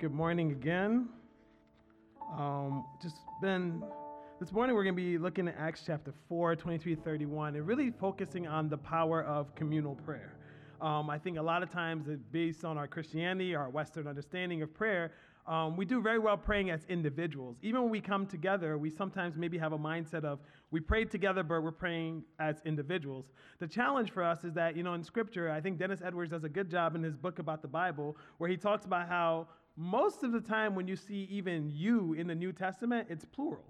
Good morning again. Um, just been this morning we're going to be looking at Acts chapter 4, 23 31, and really focusing on the power of communal prayer. Um, I think a lot of times, based on our Christianity, our Western understanding of prayer, um, we do very well praying as individuals. Even when we come together, we sometimes maybe have a mindset of we prayed together, but we're praying as individuals. The challenge for us is that, you know, in scripture, I think Dennis Edwards does a good job in his book about the Bible, where he talks about how most of the time when you see even you in the New Testament, it's plural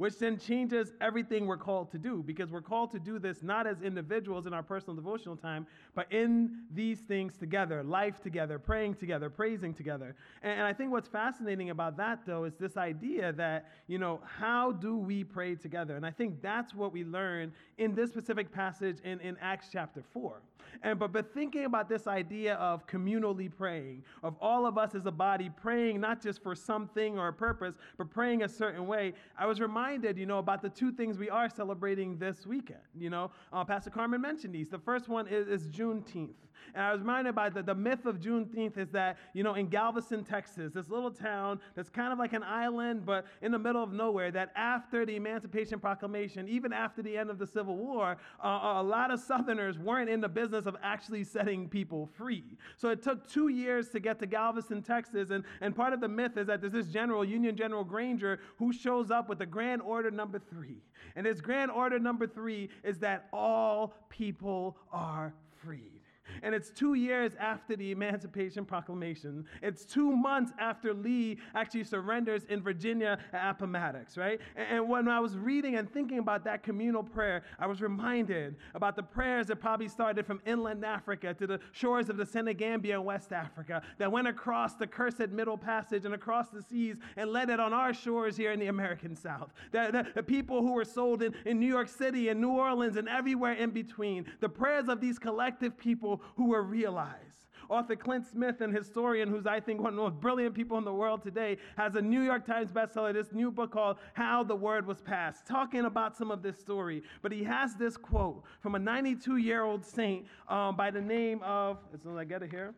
which then changes everything we're called to do because we're called to do this not as individuals in our personal devotional time, but in these things together life together, praying together, praising together. And, I think what's fascinating about that, though, is this idea that, you know, how do we pray together? And I think that's what we learn in this specific passage in, in Acts chapter 4. And but, but thinking about this idea of communally praying, of all of us as a body praying not just for something or a purpose, but praying a certain way, I was reminded, you know, about the two things we are celebrating this weekend. You know, uh, Pastor Carmen mentioned these. The first one is, is Juneteenth. And I was reminded by the, the myth of Juneteenth is that, you know, in Galveston, Texas, this little town that's kind of like an island, but in the middle of nowhere, that after the Emancipation Proclamation, even after the end of the Civil War, uh, a lot of Southerners weren't in the business of actually setting people free. So it took two years to get to Galveston, Texas. And, and part of the myth is that there's this general, Union General Granger, who shows up with the grand order number three. And his grand order number three is that all people are freed. And it's two years after the Emancipation Proclamation. It's two months after Lee actually surrenders in Virginia at Appomattox, right? And when I was reading and thinking about that communal prayer, I was reminded about the prayers that probably started from inland Africa to the shores of the Senegambia in West Africa, that went across the cursed Middle Passage and across the seas and landed on our shores here in the American South. The, the people who were sold in, in New York City and New Orleans and everywhere in between. The prayers of these collective people who were realized. Author Clint Smith, an historian who's, I think, one of the most brilliant people in the world today, has a New York Times bestseller, this new book called How the Word Was Passed, talking about some of this story. But he has this quote from a 92 year old saint um, by the name of, as soon as I get it here,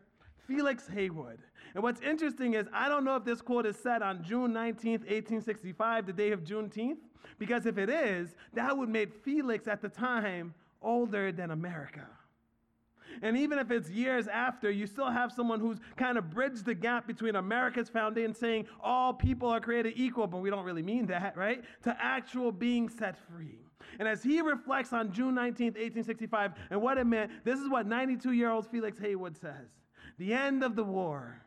Felix Haywood. And what's interesting is, I don't know if this quote is said on June 19th, 1865, the day of Juneteenth, because if it is, that would make Felix at the time older than America. And even if it's years after, you still have someone who's kind of bridged the gap between America's foundation saying all people are created equal, but we don't really mean that, right? To actual being set free. And as he reflects on June 19th, 1865, and what it meant, this is what 92 year old Felix Haywood says The end of the war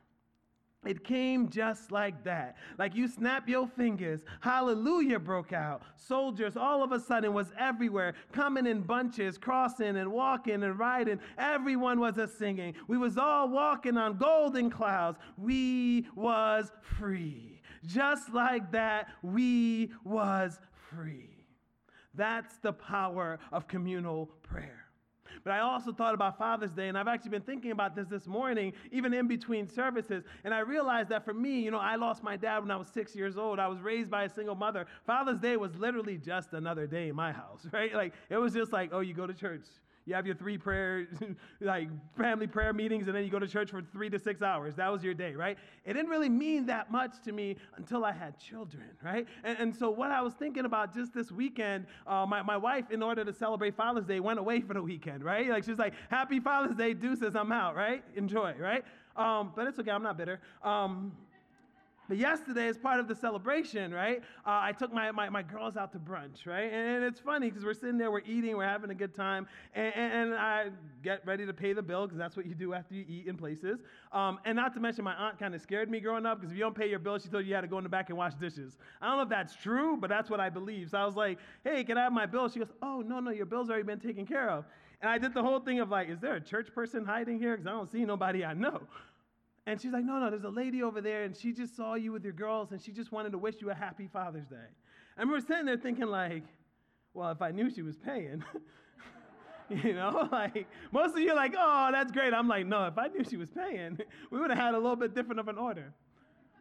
it came just like that. Like you snap your fingers, hallelujah broke out. Soldiers all of a sudden was everywhere, coming in bunches, crossing and walking and riding. Everyone was a singing. We was all walking on golden clouds. We was free. Just like that, we was free. That's the power of communal prayer. But I also thought about Father's Day, and I've actually been thinking about this this morning, even in between services. And I realized that for me, you know, I lost my dad when I was six years old. I was raised by a single mother. Father's Day was literally just another day in my house, right? Like, it was just like, oh, you go to church, you have your three prayer, like family prayer meetings, and then you go to church for three to six hours. That was your day, right? It didn't really mean that much to me until I had children, right? And, and so, what I was thinking about just this weekend, uh, my, my wife, in order to celebrate Father's Day, went away for the weekend, right? Like, she's like, Happy Father's Day, deuces, I'm out, right? Enjoy, right? Um, but it's okay, I'm not bitter. Um, but yesterday, as part of the celebration, right, uh, I took my, my, my, girls out to brunch, right? And, it's funny because we're sitting there, we're eating, we're having a good time, and, and I get ready to pay the bill because that's what you do after you eat in places. Um, and not to mention, my aunt kind of scared me growing up because if you don't pay your bill, she told you you had to go in the back and wash dishes. I don't know if that's true, but that's what I believe. So I was like, hey, can I have my bill? She goes, oh, no, no, your bill's already been taken care of. And I did the whole thing of like, is there a church person hiding here? Because I don't see nobody I know. And she's like, no, no, there's a lady over there, and she just saw you with your girls, and she just wanted to wish you a happy Father's Day. And we're sitting there thinking, like, well, if I knew she was paying, you know, like, most of you are like, oh, that's great. I'm like, no, if I knew she was paying, we would have had a little bit different of an order.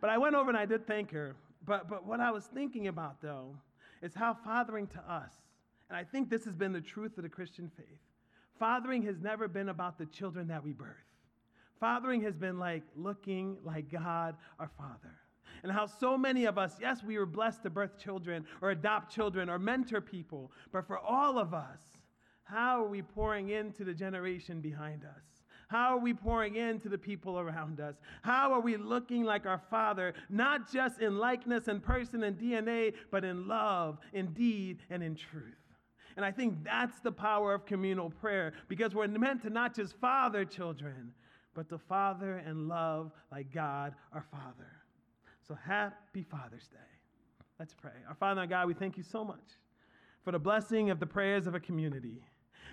But I went over and I did thank her. But, but what I was thinking about, though, is how fathering to us, and I think this has been the truth of the Christian faith, fathering has never been about the children that we birth. Fathering has been like looking like God our Father. And how so many of us, yes, we were blessed to birth children or adopt children or mentor people, but for all of us, how are we pouring into the generation behind us? How are we pouring into the people around us? How are we looking like our Father, not just in likeness and person and DNA, but in love, in deed, and in truth? And I think that's the power of communal prayer because we're meant to not just father children, but to father and love like God our Father. So happy Father's Day. Let's pray. Our Father and God, we thank you so much for the blessing of the prayers of a community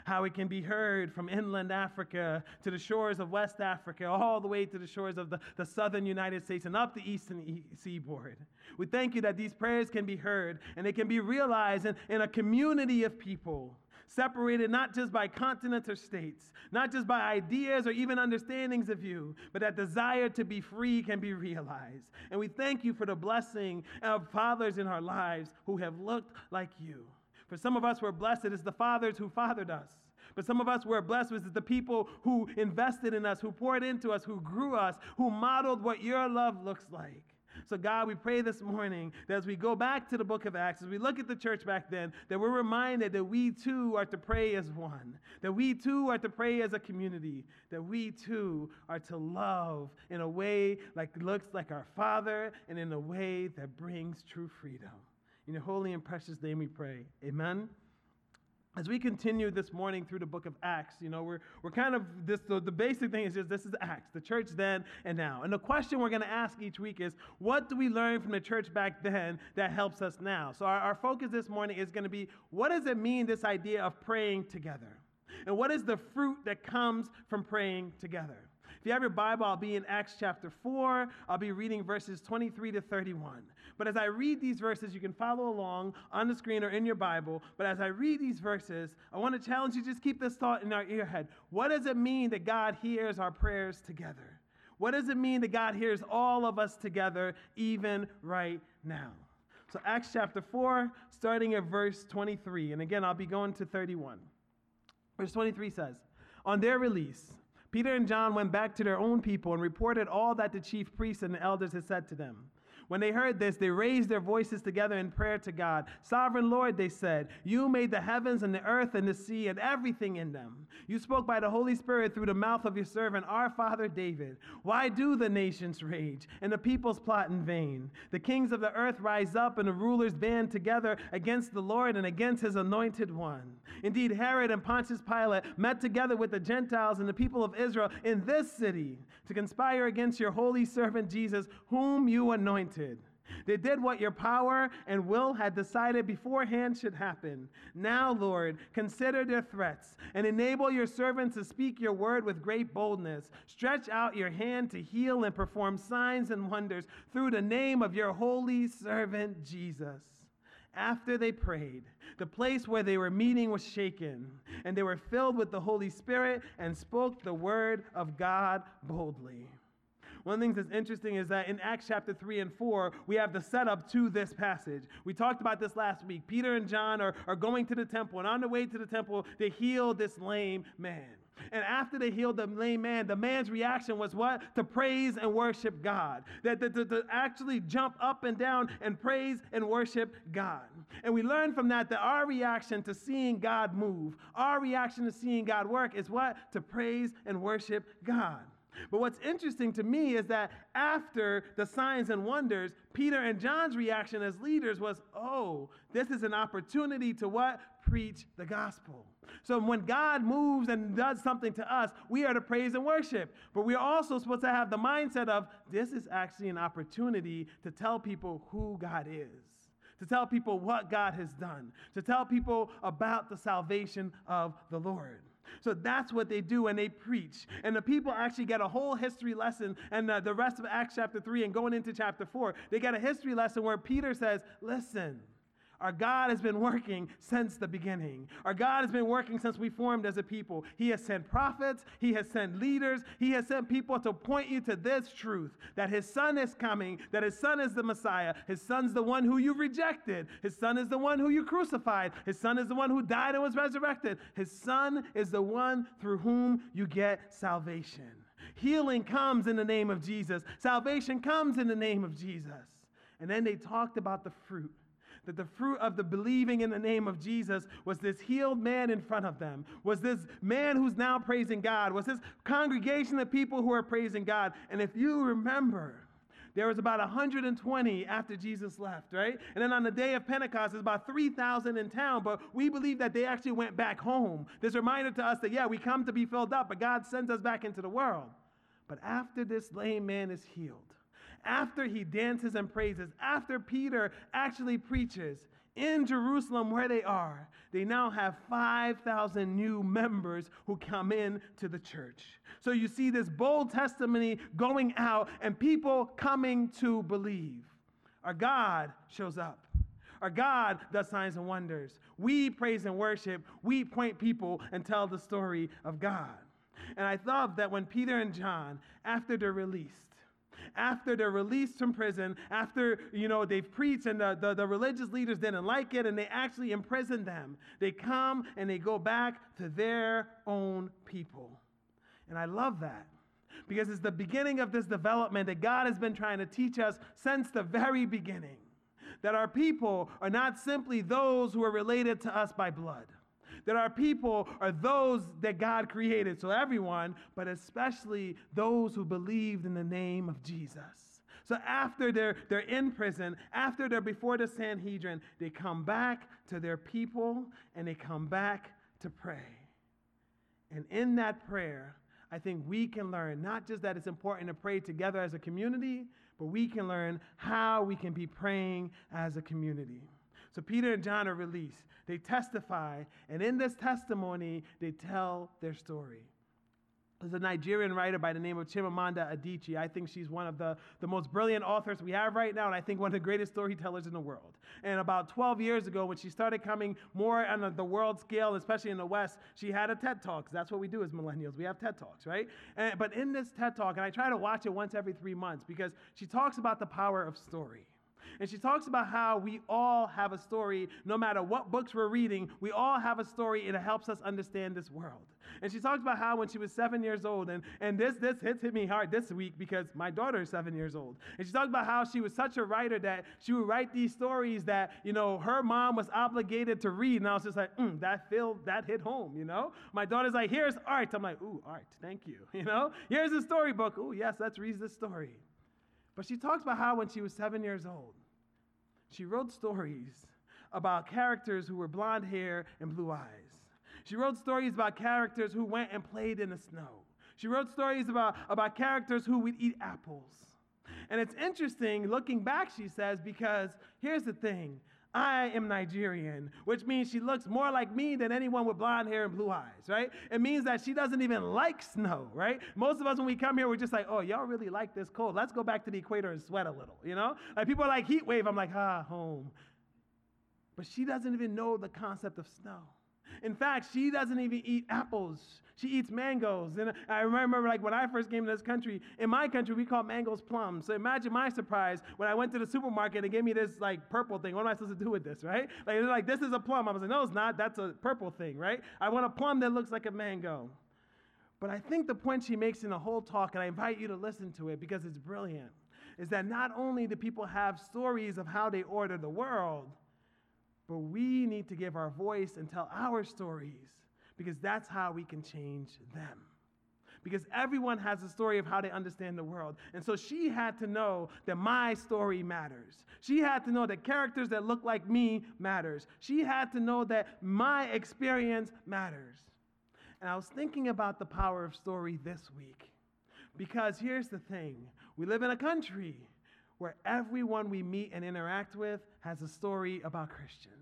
how it can be heard from inland Africa to the shores of West Africa, all the way to the shores of the, the southern United States and up the eastern e- seaboard. We thank you that these prayers can be heard and they can be realized in, in a community of people separated not just by continents or states, not just by ideas or even understandings of you, but that desire to be free can be realized. And we thank you for the blessing of fathers in our lives who have looked like you. For some of us, we're blessed. It is the fathers who fathered us. But some of us were blessed with the people who invested in us, who poured into us, who grew us, who modeled what your love looks like. So, God, we pray this morning that as we go back to the book of Acts, as we look at the church back then, that we're reminded that we too are to pray as one, that we too are to pray as a community, that we too are to love in a way like looks like our Father and in a way that brings true freedom. In your holy and precious name we pray. Amen. As we continue this morning through the book of Acts, you know, we're, we're kind of this, the, the basic thing is just this is Acts, the church then and now. And the question we're going to ask each week is what do we learn from the church back then that helps us now? So our, our focus this morning is going to be what does it mean, this idea of praying together? And what is the fruit that comes from praying together? If you have your Bible, I'll be in Acts chapter 4. I'll be reading verses 23 to 31. But as I read these verses, you can follow along on the screen or in your Bible. But as I read these verses, I want to challenge you just keep this thought in our ear head. What does it mean that God hears our prayers together? What does it mean that God hears all of us together, even right now? So, Acts chapter 4, starting at verse 23. And again, I'll be going to 31. Verse 23 says, On their release, Peter and John went back to their own people and reported all that the chief priests and the elders had said to them. When they heard this, they raised their voices together in prayer to God. Sovereign Lord, they said, You made the heavens and the earth and the sea and everything in them. You spoke by the Holy Spirit through the mouth of your servant, our father David. Why do the nations rage and the peoples plot in vain? The kings of the earth rise up and the rulers band together against the Lord and against his anointed one. Indeed, Herod and Pontius Pilate met together with the Gentiles and the people of Israel in this city to conspire against your holy servant Jesus, whom you anointed. They did what your power and will had decided beforehand should happen. Now, Lord, consider their threats and enable your servants to speak your word with great boldness. Stretch out your hand to heal and perform signs and wonders through the name of your holy servant Jesus. After they prayed, the place where they were meeting was shaken, and they were filled with the Holy Spirit and spoke the word of God boldly. One of the things that's interesting is that in Acts chapter 3 and 4, we have the setup to this passage. We talked about this last week. Peter and John are, are going to the temple, and on the way to the temple, they heal this lame man. And after they healed the lame man, the man's reaction was what? To praise and worship God. That, that, to, to actually jump up and down and praise and worship God. And we learn from that that our reaction to seeing God move, our reaction to seeing God work is what? To praise and worship God. But what's interesting to me is that after the signs and wonders, Peter and John's reaction as leaders was, oh, this is an opportunity to what? Preach the gospel. So when God moves and does something to us, we are to praise and worship. But we are also supposed to have the mindset of this is actually an opportunity to tell people who God is to tell people what God has done, to tell people about the salvation of the Lord. So that's what they do and they preach. And the people actually get a whole history lesson. And uh, the rest of Acts chapter 3 and going into chapter 4, they get a history lesson where Peter says, Listen, our God has been working since the beginning. Our God has been working since we formed as a people. He has sent prophets, He has sent leaders, He has sent people to point you to this truth that His Son is coming, that His Son is the Messiah. His Son's the one who you rejected. His Son is the one who you crucified. His Son is the one who died and was resurrected. His Son is the one through whom you get salvation. Healing comes in the name of Jesus. Salvation comes in the name of Jesus. And then they talked about the fruit that the fruit of the believing in the name of Jesus was this healed man in front of them, was this man who's now praising God, was this congregation of people who are praising God. And if you remember, there was about 120 after Jesus left, right? And then on the day of Pentecost, there's about 3,000 in town, but we believe that they actually went back home. This reminder to us that, yeah, we come to be filled up, but God sends us back into the world. But after this lame man is healed, after he dances and praises, after Peter actually preaches in Jerusalem where they are, they now have 5,000 new members who come in to the church. So you see this bold testimony going out and people coming to believe. Our God shows up. Our God does signs and wonders. We praise and worship. We point people and tell the story of God. And I thought that when Peter and John, after they're released, after they're released from prison, after, you know, they've preached and the, the, the religious leaders didn't like it and they actually imprisoned them, they come and they go back to their own people. And I love that because it's the beginning of this development that God has been trying to teach us since the very beginning. That our people are not simply those who are related to us by blood that our people are those that God created. So everyone, but especially those who believed in the name of Jesus. So after they're, they're in prison, after they're before the Sanhedrin, they come back to their people and they come back to pray. And in that prayer, I think we can learn not just that it's important to pray together as a community, but we can learn how we can be praying as a community. So Peter and John are released. They testify, and in this testimony, they tell their story. There's a Nigerian writer by the name of Chimamanda Adichie. I think she's one of the, the most brilliant authors we have right now, and I think one of the greatest storytellers in the world. And about 12 years ago, when she started coming more on the world scale, especially in the West, she had a TED Talk. That's what we do as millennials. We have TED Talks, right? And, but in this TED Talk, and I try to watch it once every three months because she talks about the power of story. And she talks about how we all have a story, no matter what books we're reading, we all have a story and it helps us understand this world. And she talks about how when she was seven years old, and, and this, this hits hit me hard this week because my daughter is seven years old. And she talks about how she was such a writer that she would write these stories that, you know, her mom was obligated to read. And I was just like, mm, that feel that hit home, you know? My daughter's like, here's art. I'm like, ooh, art, thank you. You know? Here's a storybook. Ooh, yes, let's read this story. But she talks about how when she was seven years old, she wrote stories about characters who were blonde hair and blue eyes. She wrote stories about characters who went and played in the snow. She wrote stories about, about characters who would eat apples. And it's interesting looking back, she says, because here's the thing I am Nigerian, which means she looks more like me than anyone with blonde hair and blue eyes, right? It means that she doesn't even like snow, right? Most of us, when we come here, we're just like, oh, y'all really like this cold. Let's go back to the equator and sweat a little, you know? Like people are like heat wave. I'm like, ah, home. But she doesn't even know the concept of snow. In fact, she doesn't even eat apples. She eats mangoes. And I remember, like, when I first came to this country, in my country, we call mangoes plums. So imagine my surprise when I went to the supermarket and they gave me this, like, purple thing. What am I supposed to do with this, right? Like, they're like, this is a plum. I was like, no, it's not. That's a purple thing, right? I want a plum that looks like a mango. But I think the point she makes in the whole talk, and I invite you to listen to it because it's brilliant, is that not only do people have stories of how they order the world, we need to give our voice and tell our stories because that's how we can change them. Because everyone has a story of how they understand the world. And so she had to know that my story matters. She had to know that characters that look like me matters. She had to know that my experience matters. And I was thinking about the power of story this week. Because here's the thing we live in a country where everyone we meet and interact with has a story about Christians.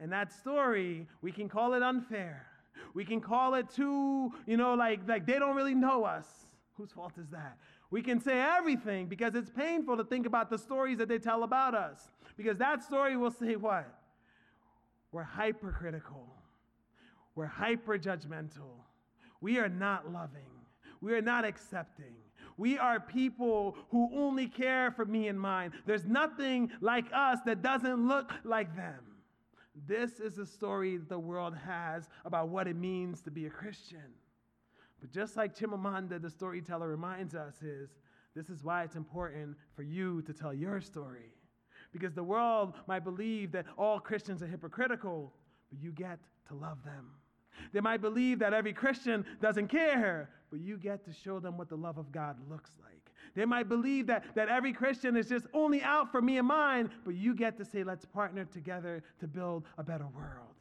And that story, we can call it unfair. We can call it too, you know, like, like they don't really know us. Whose fault is that? We can say everything because it's painful to think about the stories that they tell about us. Because that story will say what? We're hypercritical. We're hyper judgmental. We are not loving. We are not accepting. We are people who only care for me and mine. There's nothing like us that doesn't look like them. This is the story the world has about what it means to be a Christian. But just like Chimamanda, the storyteller, reminds us, is this is why it's important for you to tell your story. Because the world might believe that all Christians are hypocritical, but you get to love them. They might believe that every Christian doesn't care, but you get to show them what the love of God looks like. They might believe that, that every Christian is just only out for me and mine, but you get to say, let's partner together to build a better world.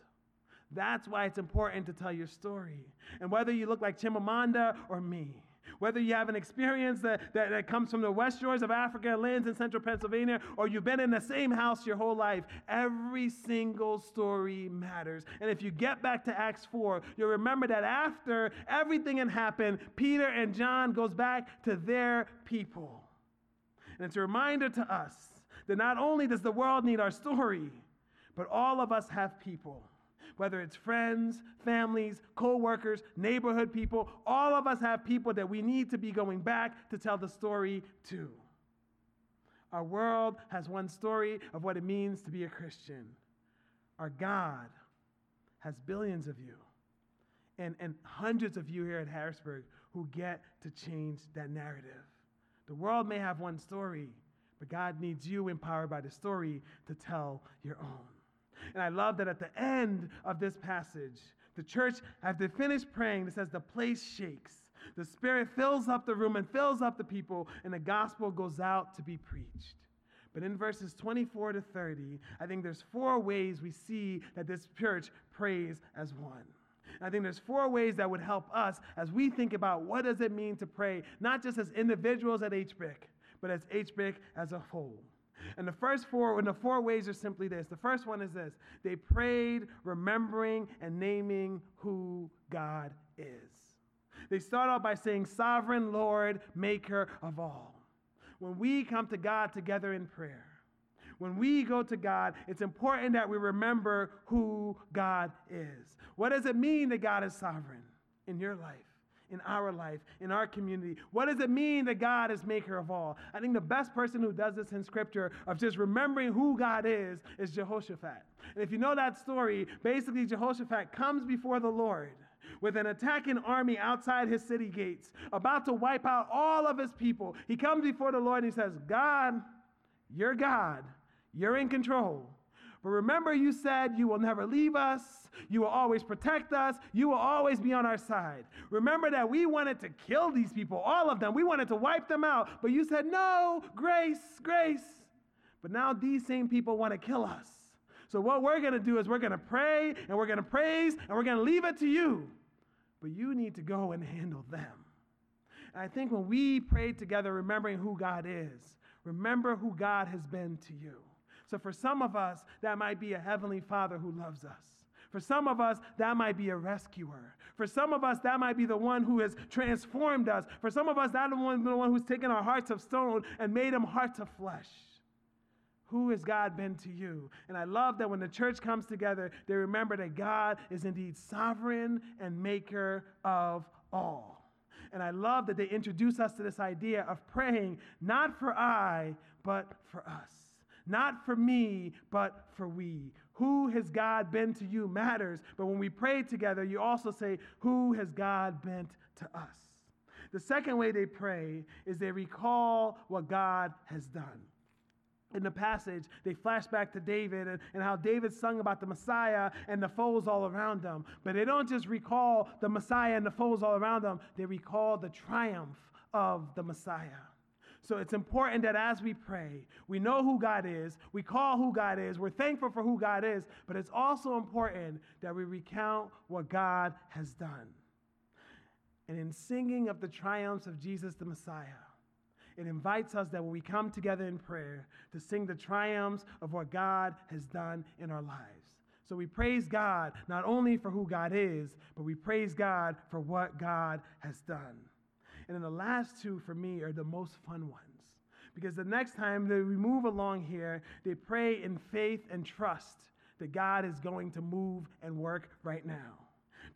That's why it's important to tell your story. And whether you look like Chimamanda or me, whether you have an experience that, that, that, comes from the west shores of Africa, lands in central Pennsylvania, or you've been in the same house your whole life, every single story matters. And if you get back to Acts 4, you'll remember that after everything had happened, Peter and John goes back to their people. And it's a reminder to us that not only does the world need our story, but all of us have people whether it's friends, families, co workers, neighborhood people, all of us have people that we need to be going back to tell the story to. Our world has one story of what it means to be a Christian. Our God has billions of you and, and hundreds of you here at Harrisburg who get to change that narrative. The world may have one story, but God needs you empowered by the story to tell your own. And I love that at the end of this passage, the church, as they finish praying, it says the place shakes. The Spirit fills up the room and fills up the people, and the gospel goes out to be preached. But in verses 24 to 30, I think there's four ways we see that this church prays as one. I think there's four ways that would help us as we think about what does it mean to pray, not just as individuals at HBIC, but as HBIC as a whole. And the first four, and the four ways are simply this. The first one is this they prayed, remembering and naming who God is. They start out by saying, Sovereign Lord, Maker of all. When we come to God together in prayer, when we go to God, it's important that we remember who God is. What does it mean that God is sovereign in your life? In our life, in our community? What does it mean that God is maker of all? I think the best person who does this in scripture of just remembering who God is is Jehoshaphat. And if you know that story, basically Jehoshaphat comes before the Lord with an attacking army outside his city gates, about to wipe out all of his people. He comes before the Lord and he says, God, you're God. You're in control. But remember, you said you will never leave us, you will always protect us, you will always be on our side. Remember that we wanted to kill these people, all of them. We wanted to wipe them out. But you said, no, grace, grace. But now these same people want to kill us. So what we're going to do is we're going to pray and we're going to praise and we're going to leave it to you. But you need to go and handle them. And I think when we pray together, remembering who God is, remember who God has been to you. So for some of us, that might be a heavenly father who loves us. For some of us, that might be a rescuer. For some of us, that might be the one who has transformed us. For some of us, that the one, the one who's taken our hearts of stone and made them hearts of flesh. Who has God been to you? And I love that when the church comes together, they remember that God is indeed sovereign and maker of all. And I love that they introduce us to this idea of praying not for I, but for us. Not for me, but for we. Who has God been to you matters, but when we pray together, you also say, Who has God been to us? The second way they pray is they recall what God has done. In the passage, they flash back to David and, and how David sung about the Messiah and the foes all around them. But they don't just recall the Messiah and the foes all around them, they recall the triumph of the Messiah. So it's important that as we pray, we know who God is, we call who God is, we're thankful for who God is, but it's also important that we recount what God has done. And in singing of the triumphs of Jesus the Messiah, it invites us that when we come together in prayer to sing the triumphs of what God has done in our lives. So we praise God not only for who God is, but we praise God for what God has done. And then the last two for me are the most fun ones. Because the next time that we move along here, they pray in faith and trust that God is going to move and work right now.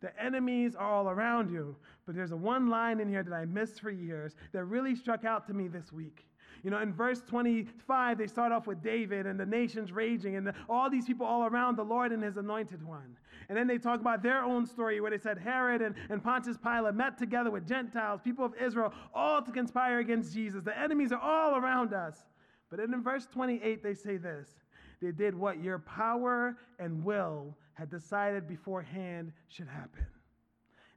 The enemies are all around you. But there's a one line in here that I missed for years that really struck out to me this week. You know, in verse 25, they start off with David and the nations raging and the, all these people all around the Lord and his anointed one. And then they talk about their own story where they said Herod and, and Pontius Pilate met together with Gentiles, people of Israel, all to conspire against Jesus. The enemies are all around us. But then in verse 28, they say this they did what your power and will had decided beforehand should happen.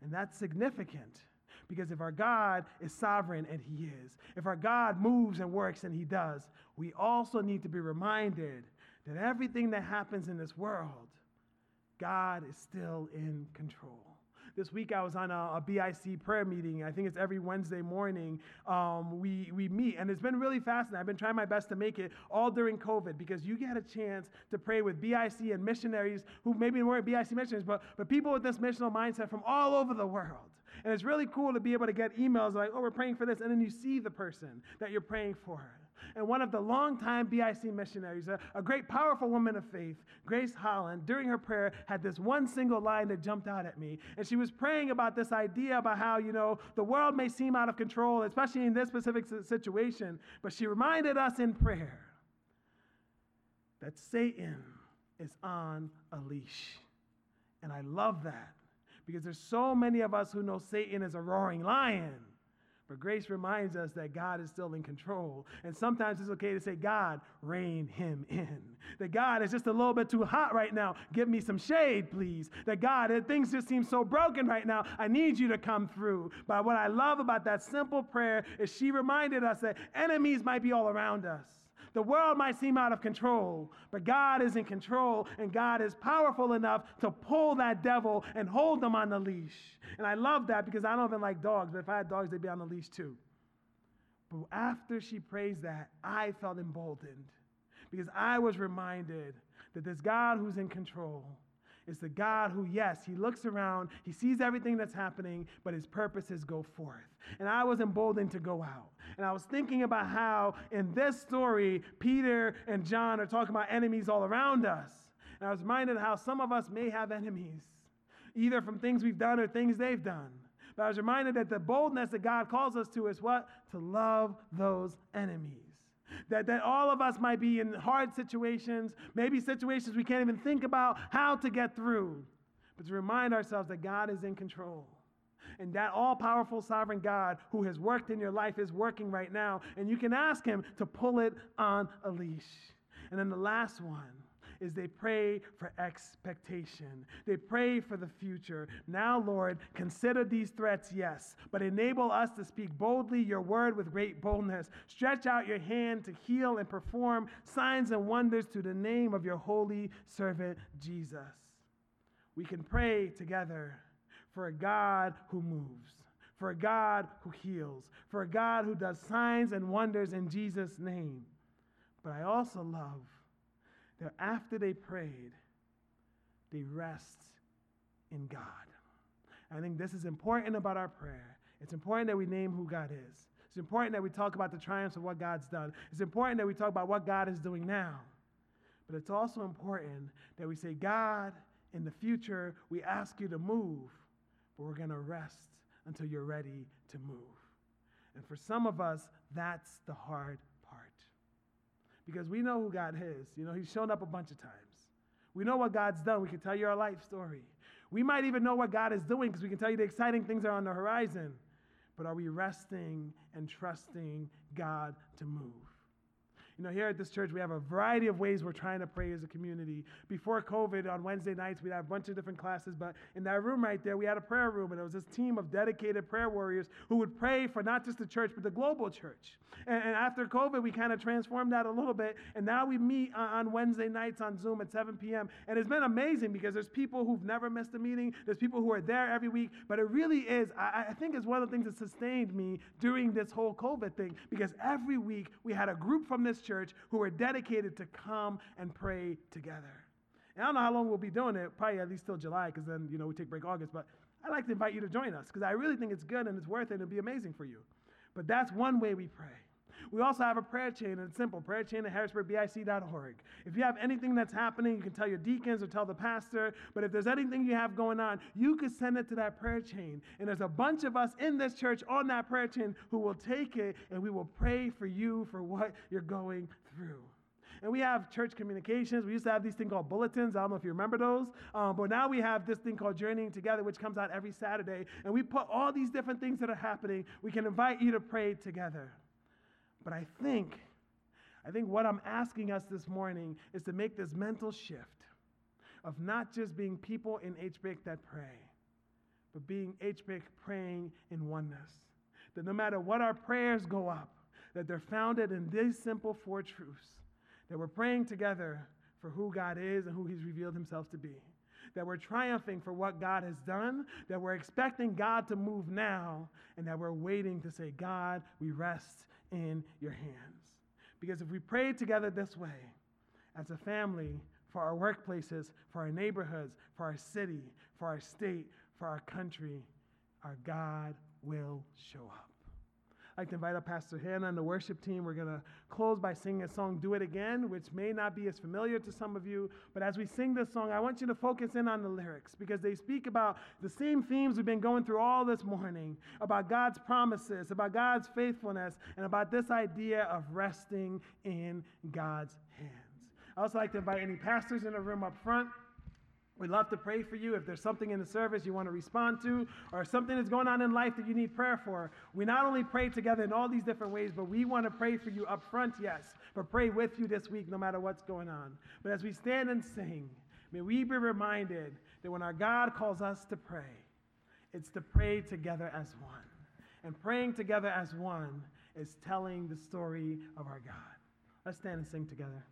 And that's significant because if our God is sovereign, and He is, if our God moves and works, and He does, we also need to be reminded that everything that happens in this world, God is still in control. This week I was on a, a BIC prayer meeting. I think it's every Wednesday morning. Um, we, we meet, and it's been really fascinating. I've been trying my best to make it all during COVID because you get a chance to pray with BIC and missionaries who maybe weren't BIC missionaries, but, but people with this missional mindset from all over the world. And it's really cool to be able to get emails like, oh, we're praying for this. And then you see the person that you're praying for. And one of the longtime BIC missionaries, a, a great, powerful woman of faith, Grace Holland, during her prayer had this one single line that jumped out at me. And she was praying about this idea about how, you know, the world may seem out of control, especially in this specific situation. But she reminded us in prayer that Satan is on a leash. And I love that because there's so many of us who know Satan is a roaring lion. But grace reminds us that God is still in control. And sometimes it's okay to say, God, rein him in. That God is just a little bit too hot right now. Give me some shade, please. That God, things just seem so broken right now. I need you to come through. But what I love about that simple prayer is she reminded us that enemies might be all around us. The world might seem out of control, but God is in control, and God is powerful enough to pull that devil and hold them on the leash. And I love that because I don't even like dogs, but if I had dogs, they'd be on the leash too. But after she prays that, I felt emboldened because I was reminded that this God who's in control is the God who, yes, he looks around, he sees everything that's happening, but his purposes go forth. And I was emboldened to go out. And I was thinking about how in this story, Peter and John are talking about enemies all around us. And I was reminded how some of us may have enemies, either from things we've done or things they've done. But I was reminded that the boldness that God calls us to is what? To love those enemies. That, that all of us might be in hard situations, maybe situations we can't even think about how to get through, but to remind ourselves that God is in control. And that all powerful sovereign God who has worked in your life is working right now. And you can ask Him to pull it on a leash. And then the last one is they pray for expectation. They pray for the future. Now, Lord, consider these threats, yes, but enable us to speak boldly your word with great boldness. Stretch out your hand to heal and perform signs and wonders to the name of your holy servant, Jesus. We can pray together for a God who moves, for a God who heals, for a God who does signs and wonders in Jesus' name. But I also love that after they prayed, they rest in God. I think this is important about our prayer. It's important that we name who God is. It's important that we talk about the triumphs of what God's done. It's important that we talk about what God is doing now. But it's also important that we say, God, in the future, we ask you to move, but we're going to rest until you're ready to move. And for some of us, that's the hard because we know who God is. You know, He's shown up a bunch of times. We know what God's done. We can tell you our life story. We might even know what God is doing because we can tell you the exciting things are on the horizon. But are we resting and trusting God to move? You know, here at this church, we have a variety of ways we're trying to pray as a community. Before COVID, on Wednesday nights, we'd have a bunch of different classes, but in that room right there, we had a prayer room, and it was this team of dedicated prayer warriors who would pray for not just the church, but the global church. And, and after COVID, we kind of transformed that a little bit, and now we meet uh, on Wednesday nights on Zoom at 7 p.m. And it's been amazing because there's people who've never missed a meeting, there's people who are there every week, but it really is, I, I think it's one of the things that sustained me during this whole COVID thing because every week we had a group from this church who are dedicated to come and pray together. And I don't know how long we'll be doing it, probably at least till July, because then, you know, we take break August. But I'd like to invite you to join us because I really think it's good and it's worth it and it'll be amazing for you. But that's one way we pray. We also have a prayer chain, and it's simple prayer chain at harrisburgbic.org. If you have anything that's happening, you can tell your deacons or tell the pastor. But if there's anything you have going on, you can send it to that prayer chain. And there's a bunch of us in this church on that prayer chain who will take it and we will pray for you for what you're going through. And we have church communications. We used to have these things called bulletins. I don't know if you remember those. Um, but now we have this thing called Journeying Together, which comes out every Saturday. And we put all these different things that are happening. We can invite you to pray together. But I think, I think what I'm asking us this morning is to make this mental shift of not just being people in HBIC that pray, but being HBIC praying in oneness. That no matter what our prayers go up, that they're founded in these simple four truths. That we're praying together for who God is and who He's revealed Himself to be. That we're triumphing for what God has done, that we're expecting God to move now, and that we're waiting to say, God, we rest in your hands. Because if we pray together this way, as a family, for our workplaces, for our neighborhoods, for our city, for our state, for our country, our God will show up. I'd like to invite up Pastor Hannah and the worship team. We're going to close by singing a song, Do It Again, which may not be as familiar to some of you. But as we sing this song, I want you to focus in on the lyrics because they speak about the same themes we've been going through all this morning about God's promises, about God's faithfulness, and about this idea of resting in God's hands. I also like to invite any pastors in the room up front. We'd love to pray for you if there's something in the service you want to respond to or something that's going on in life that you need prayer for. We not only pray together in all these different ways, but we want to pray for you up front, yes, but pray with you this week no matter what's going on. But as we stand and sing, may we be reminded that when our God calls us to pray, it's to pray together as one. And praying together as one is telling the story of our God. Let's stand and sing together.